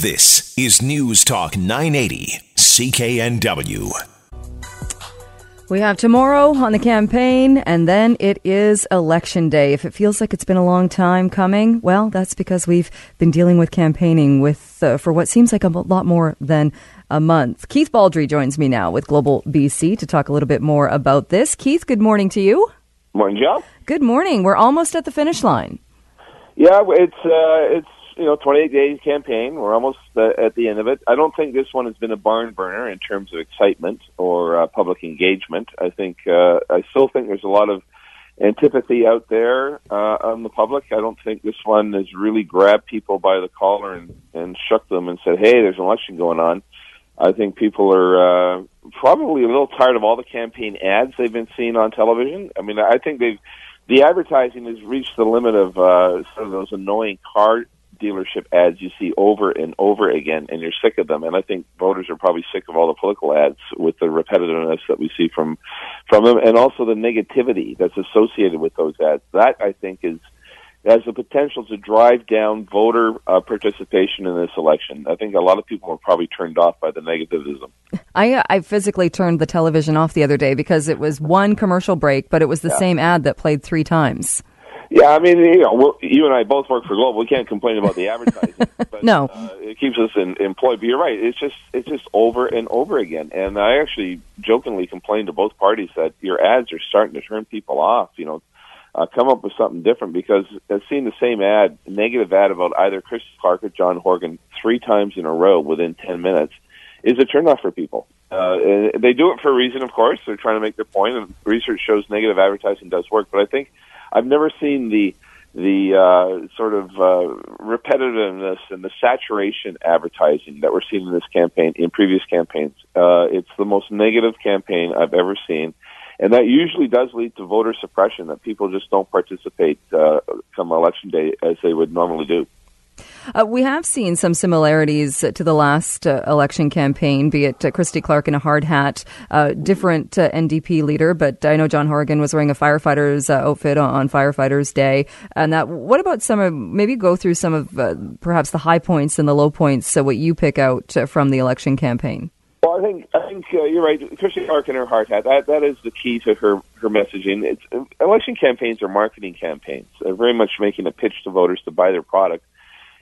This is News Talk 980, CKNW. We have tomorrow on the campaign, and then it is election day. If it feels like it's been a long time coming, well, that's because we've been dealing with campaigning with uh, for what seems like a lot more than a month. Keith Baldrey joins me now with Global BC to talk a little bit more about this. Keith, good morning to you. Morning, Joe. Good morning. We're almost at the finish line. Yeah, it's uh, it's you know 28 days campaign. We're almost at the end of it. I don't think this one has been a barn burner in terms of excitement or uh, public engagement. I think uh, I still think there's a lot of antipathy out there uh, on the public. I don't think this one has really grabbed people by the collar and, and shook them and said, "Hey, there's an election going on." I think people are uh, probably a little tired of all the campaign ads they've been seeing on television. I mean, I think they've the advertising has reached the limit of uh, sort of those annoying car dealership ads you see over and over again, and you're sick of them. And I think voters are probably sick of all the political ads with the repetitiveness that we see from from them, and also the negativity that's associated with those ads. That I think is has the potential to drive down voter uh, participation in this election. I think a lot of people are probably turned off by the negativism. I I physically turned the television off the other day because it was one commercial break, but it was the yeah. same ad that played three times. Yeah, I mean, you know, you and I both work for Global. We can't complain about the advertising. But, no, uh, it keeps us in, employed. But you're right; it's just it's just over and over again. And I actually jokingly complained to both parties that your ads are starting to turn people off. You know, uh, come up with something different because I've seen the same ad, negative ad about either Christy Clark or John Horgan three times in a row within 10 minutes is a turnoff for people. Uh, and they do it for a reason, of course. They're trying to make their point, and research shows negative advertising does work. But I think I've never seen the the uh, sort of uh, repetitiveness and the saturation advertising that we're seeing in this campaign in previous campaigns. Uh, it's the most negative campaign I've ever seen and that usually does lead to voter suppression. That people just don't participate uh, come election day as they would normally do. Uh, we have seen some similarities to the last uh, election campaign, be it uh, Christy Clark in a hard hat, uh, different uh, NDP leader, but I know John Horgan was wearing a firefighter's uh, outfit on, on, Firefighters Day. And that, what about some of, maybe go through some of perhaps the high points and the low points, so what you pick out from the election campaign? Well, I think I think uh, you're right. Christy Clark and her hard hat that that is the key to her her messaging. It's election campaigns are marketing campaigns. They're very much making a pitch to voters to buy their product.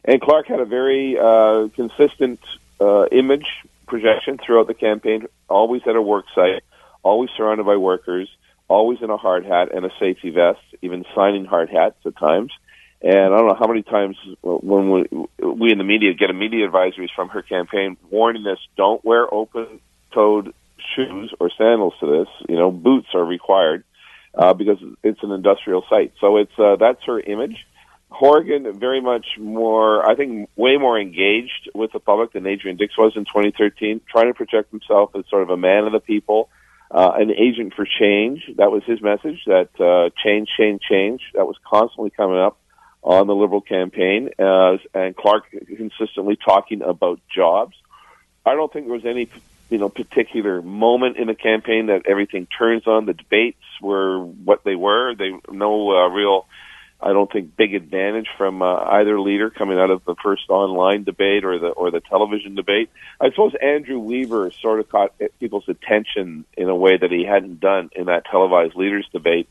And Clark had a very uh, consistent uh, image projection throughout the campaign. Always at a work site, always surrounded by workers, always in a hard hat and a safety vest, even signing hard hats at times. And I don't know how many times when we, we in the media get media advisories from her campaign warning us don't wear open toed shoes or sandals to this. You know, boots are required uh, because it's an industrial site. So it's uh, that's her image. Horgan very much more, I think, way more engaged with the public than Adrian Dix was in 2013, trying to project himself as sort of a man of the people, uh, an agent for change. That was his message. That uh, change, change, change. That was constantly coming up on the Liberal campaign, uh, and Clark consistently talking about jobs. I don't think there was any, you know, particular moment in the campaign that everything turns on. The debates were what they were. They no uh, real, I don't think, big advantage from uh, either leader coming out of the first online debate or the or the television debate. I suppose Andrew Weaver sort of caught people's attention in a way that he hadn't done in that televised leaders debate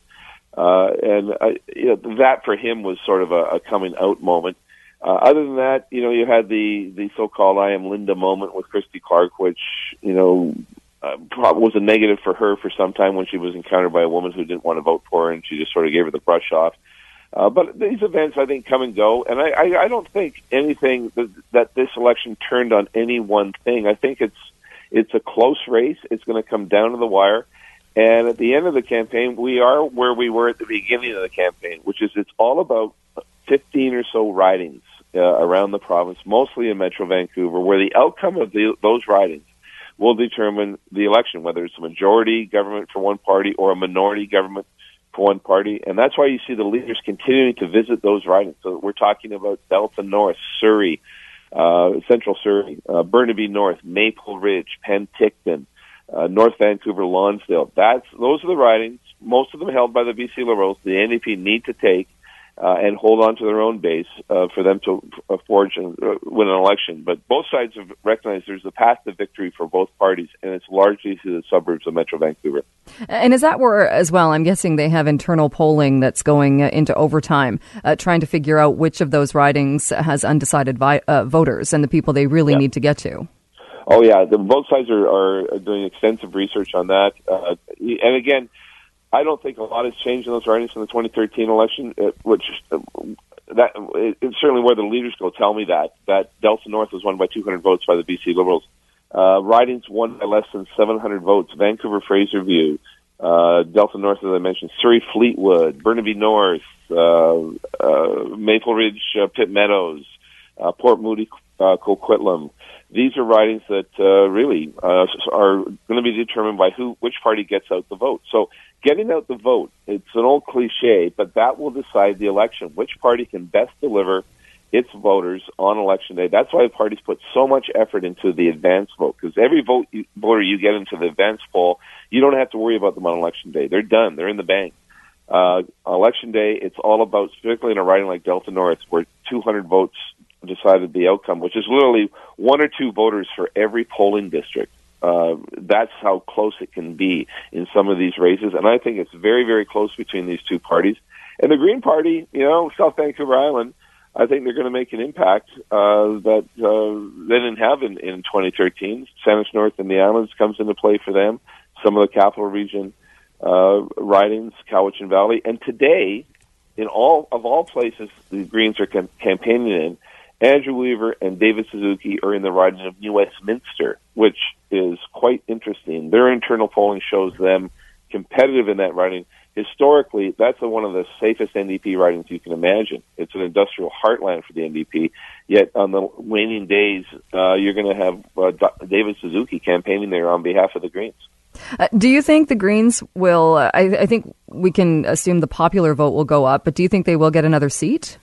uh, and uh, you know, that for him was sort of a, a coming out moment. Uh, other than that, you know, you had the the so-called "I am Linda" moment with Christy Clark, which you know uh, was a negative for her for some time when she was encountered by a woman who didn't want to vote for her, and she just sort of gave her the brush off. Uh, but these events, I think, come and go, and I, I, I don't think anything that, that this election turned on any one thing. I think it's it's a close race. It's going to come down to the wire. And at the end of the campaign, we are where we were at the beginning of the campaign, which is it's all about 15 or so ridings uh, around the province, mostly in Metro Vancouver, where the outcome of the, those ridings will determine the election, whether it's a majority government for one party or a minority government for one party. And that's why you see the leaders continuing to visit those ridings. So we're talking about Delta North, Surrey, uh, Central Surrey, uh, Burnaby North, Maple Ridge, Penticton, uh, North Vancouver, Lonsdale. That's those are the ridings. Most of them held by the BC Liberals. The NDP need to take, uh, and hold on to their own base uh, for them to uh, forge and uh, win an election. But both sides have recognized there's a path to victory for both parties, it's largely through the suburbs of Metro Vancouver. And is that where, as well, I'm guessing they have internal polling that's going uh, into overtime, uh, trying to figure out which of those ridings has undecided vi- voters and the people they really yeah. need to get to? Oh, yeah. The, both sides are, are doing extensive research on that. and again, I don't think a lot has changed in those ridings from the 2013 election, uh, which uh, that it's certainly where the leaders go tell me that that Delta North was won by 200 votes by the BC Liberals. Uh, ridings won by less than 700 votes. Vancouver Fraser View, uh, Delta North, as I mentioned, Surrey Fleetwood, Burnaby North, uh, uh, Maple Ridge uh, Pitt Meadows, uh, Port Moody Coquitlam. These are ridings that uh, really are going to be determined by who, which party gets out the vote. So getting out the vote, it's an old cliche, but that will decide the election. Which party can best deliver its voters on election day? That's why the parties put so much effort into the advance vote, because every vote you, voter you get into the advance poll, you don't have to worry about them on election day. They're done. They're in the bank. Uh, election day, it's all about, particularly in a riding like Delta North, where 200 votes decided the outcome, which is literally one or two voters for every polling district. Uh, that's how close it can be in some of these races, and I think it's very, very close between these two parties. And the Green Party, you know, South Vancouver Island, I think they're going to make an impact uh, that uh, they didn't have in, in 2013. Saanich North and the Islands comes into play for them. Some of the capital region uh, ridings, Cowichan Valley, and today, in all of all places, the Greens are cam- campaigning in. Andrew Weaver and David Suzuki are in the riding of New Westminster, which is quite interesting. Their internal polling shows them competitive in that riding. Historically, that's one of the safest NDP ridings you can imagine. It's an industrial heartland for the NDP. Yet on the waning days, uh, you're going to have uh, David Suzuki campaigning there on behalf of the Greens. Uh, do you think the Greens will? Uh, I, I think we can assume the popular vote will go up, but do you think they will get another seat?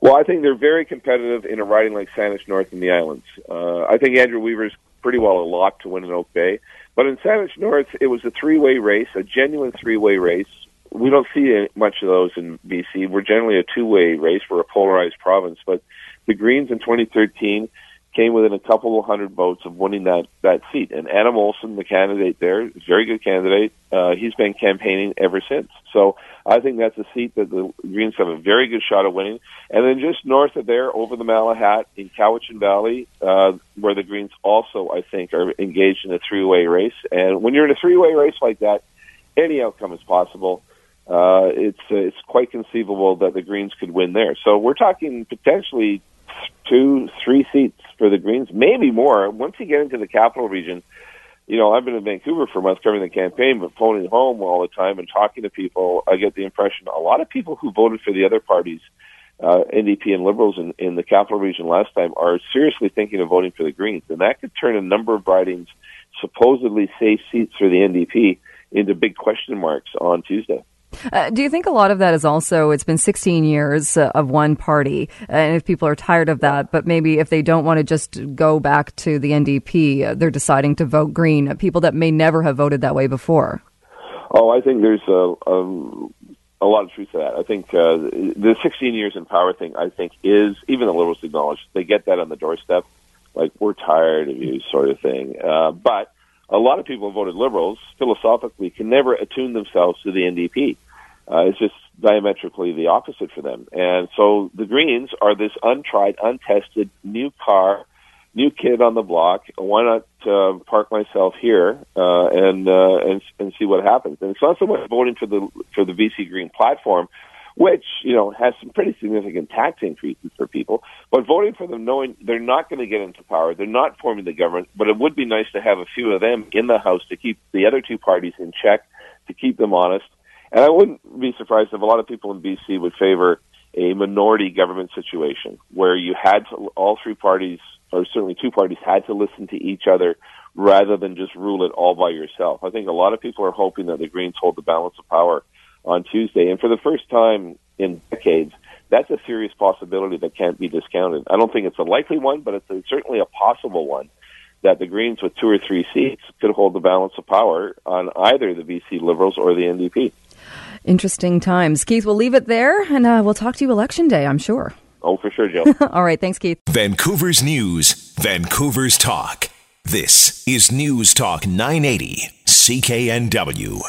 Well, I think they're very competitive in a riding like Saanich North and the Islands. Uh, I think Andrew Weaver's pretty well a lock to win in Oak Bay. But in Saanich North, it was a three-way race, a genuine three-way race. We don't see much of those in BC. We're generally a two-way race. We're a polarized province. But the Greens in 2013 came within a couple of hundred votes of winning that that seat. And Adam Olsen, the candidate there, very good candidate. Uh, he's been campaigning ever since. So I think that's a seat that the Greens have a very good shot of winning. And then just north of there, over the Malahat in Cowichan Valley, uh, where the Greens also, I think, are engaged in a three-way race. And when you're in a three-way race like that, any outcome is possible. Uh, it's uh, it's quite conceivable that the Greens could win there. So we're talking potentially two, three seats for the Greens, maybe more. Once you get into the capital region, you know, I've been in Vancouver for months covering the campaign, but phoning home all the time and talking to people, I get the impression a lot of people who voted for the other parties, uh, NDP and Liberals in, in the capital region last time, are seriously thinking of voting for the Greens. And that could turn a number of ridings, supposedly safe seats for the NDP, into big question marks on Tuesday. Uh, do you think a lot of that is also it's been 16 years uh, of one party, and if people are tired of that, but maybe if they don't want to just go back to the NDP, uh, they're deciding to vote Green. People that may never have voted that way before. Oh, I think there's a, a, lot of truth to that. I think uh, the 16 years in power thing, I think, is even the Liberals acknowledge they get that on the doorstep, like we're tired of you, sort of thing. Uh, but a lot of people who voted Liberals philosophically can never attune themselves to the NDP. Uh, it's just diametrically the opposite for them. And so the Greens are this untried, untested new car, new kid on the block. Why not uh, park myself here uh, and uh, and and see what happens? And it's not so much voting for the for the BC Green platform, which you know has some pretty significant tax increases for people, but voting for them knowing they're not going to get into power, they're not forming the government, but it would be nice to have a few of them in the House to keep the other two parties in check, to keep them honest and I wouldn't be surprised if a lot of people in BC would favor a minority government situation where you had to, all three parties, or certainly two parties, had to listen to each other rather than just rule it all by yourself. I think a lot of people are hoping that the Greens hold the balance of power on Tuesday. And for the first time in decades, that's a serious possibility that can't be discounted. I don't think it's a likely one, but it's a, certainly a possible one that the Greens, with two or three seats, could hold the balance of power on either the BC Liberals or the NDP. Interesting times. Keith, we'll leave it there and uh, we'll talk to you election day, I'm sure. Oh, for sure, Joe. All right. Thanks, Keith. Vancouver's News, Vancouver's Talk. This is News Talk 980, CKNW.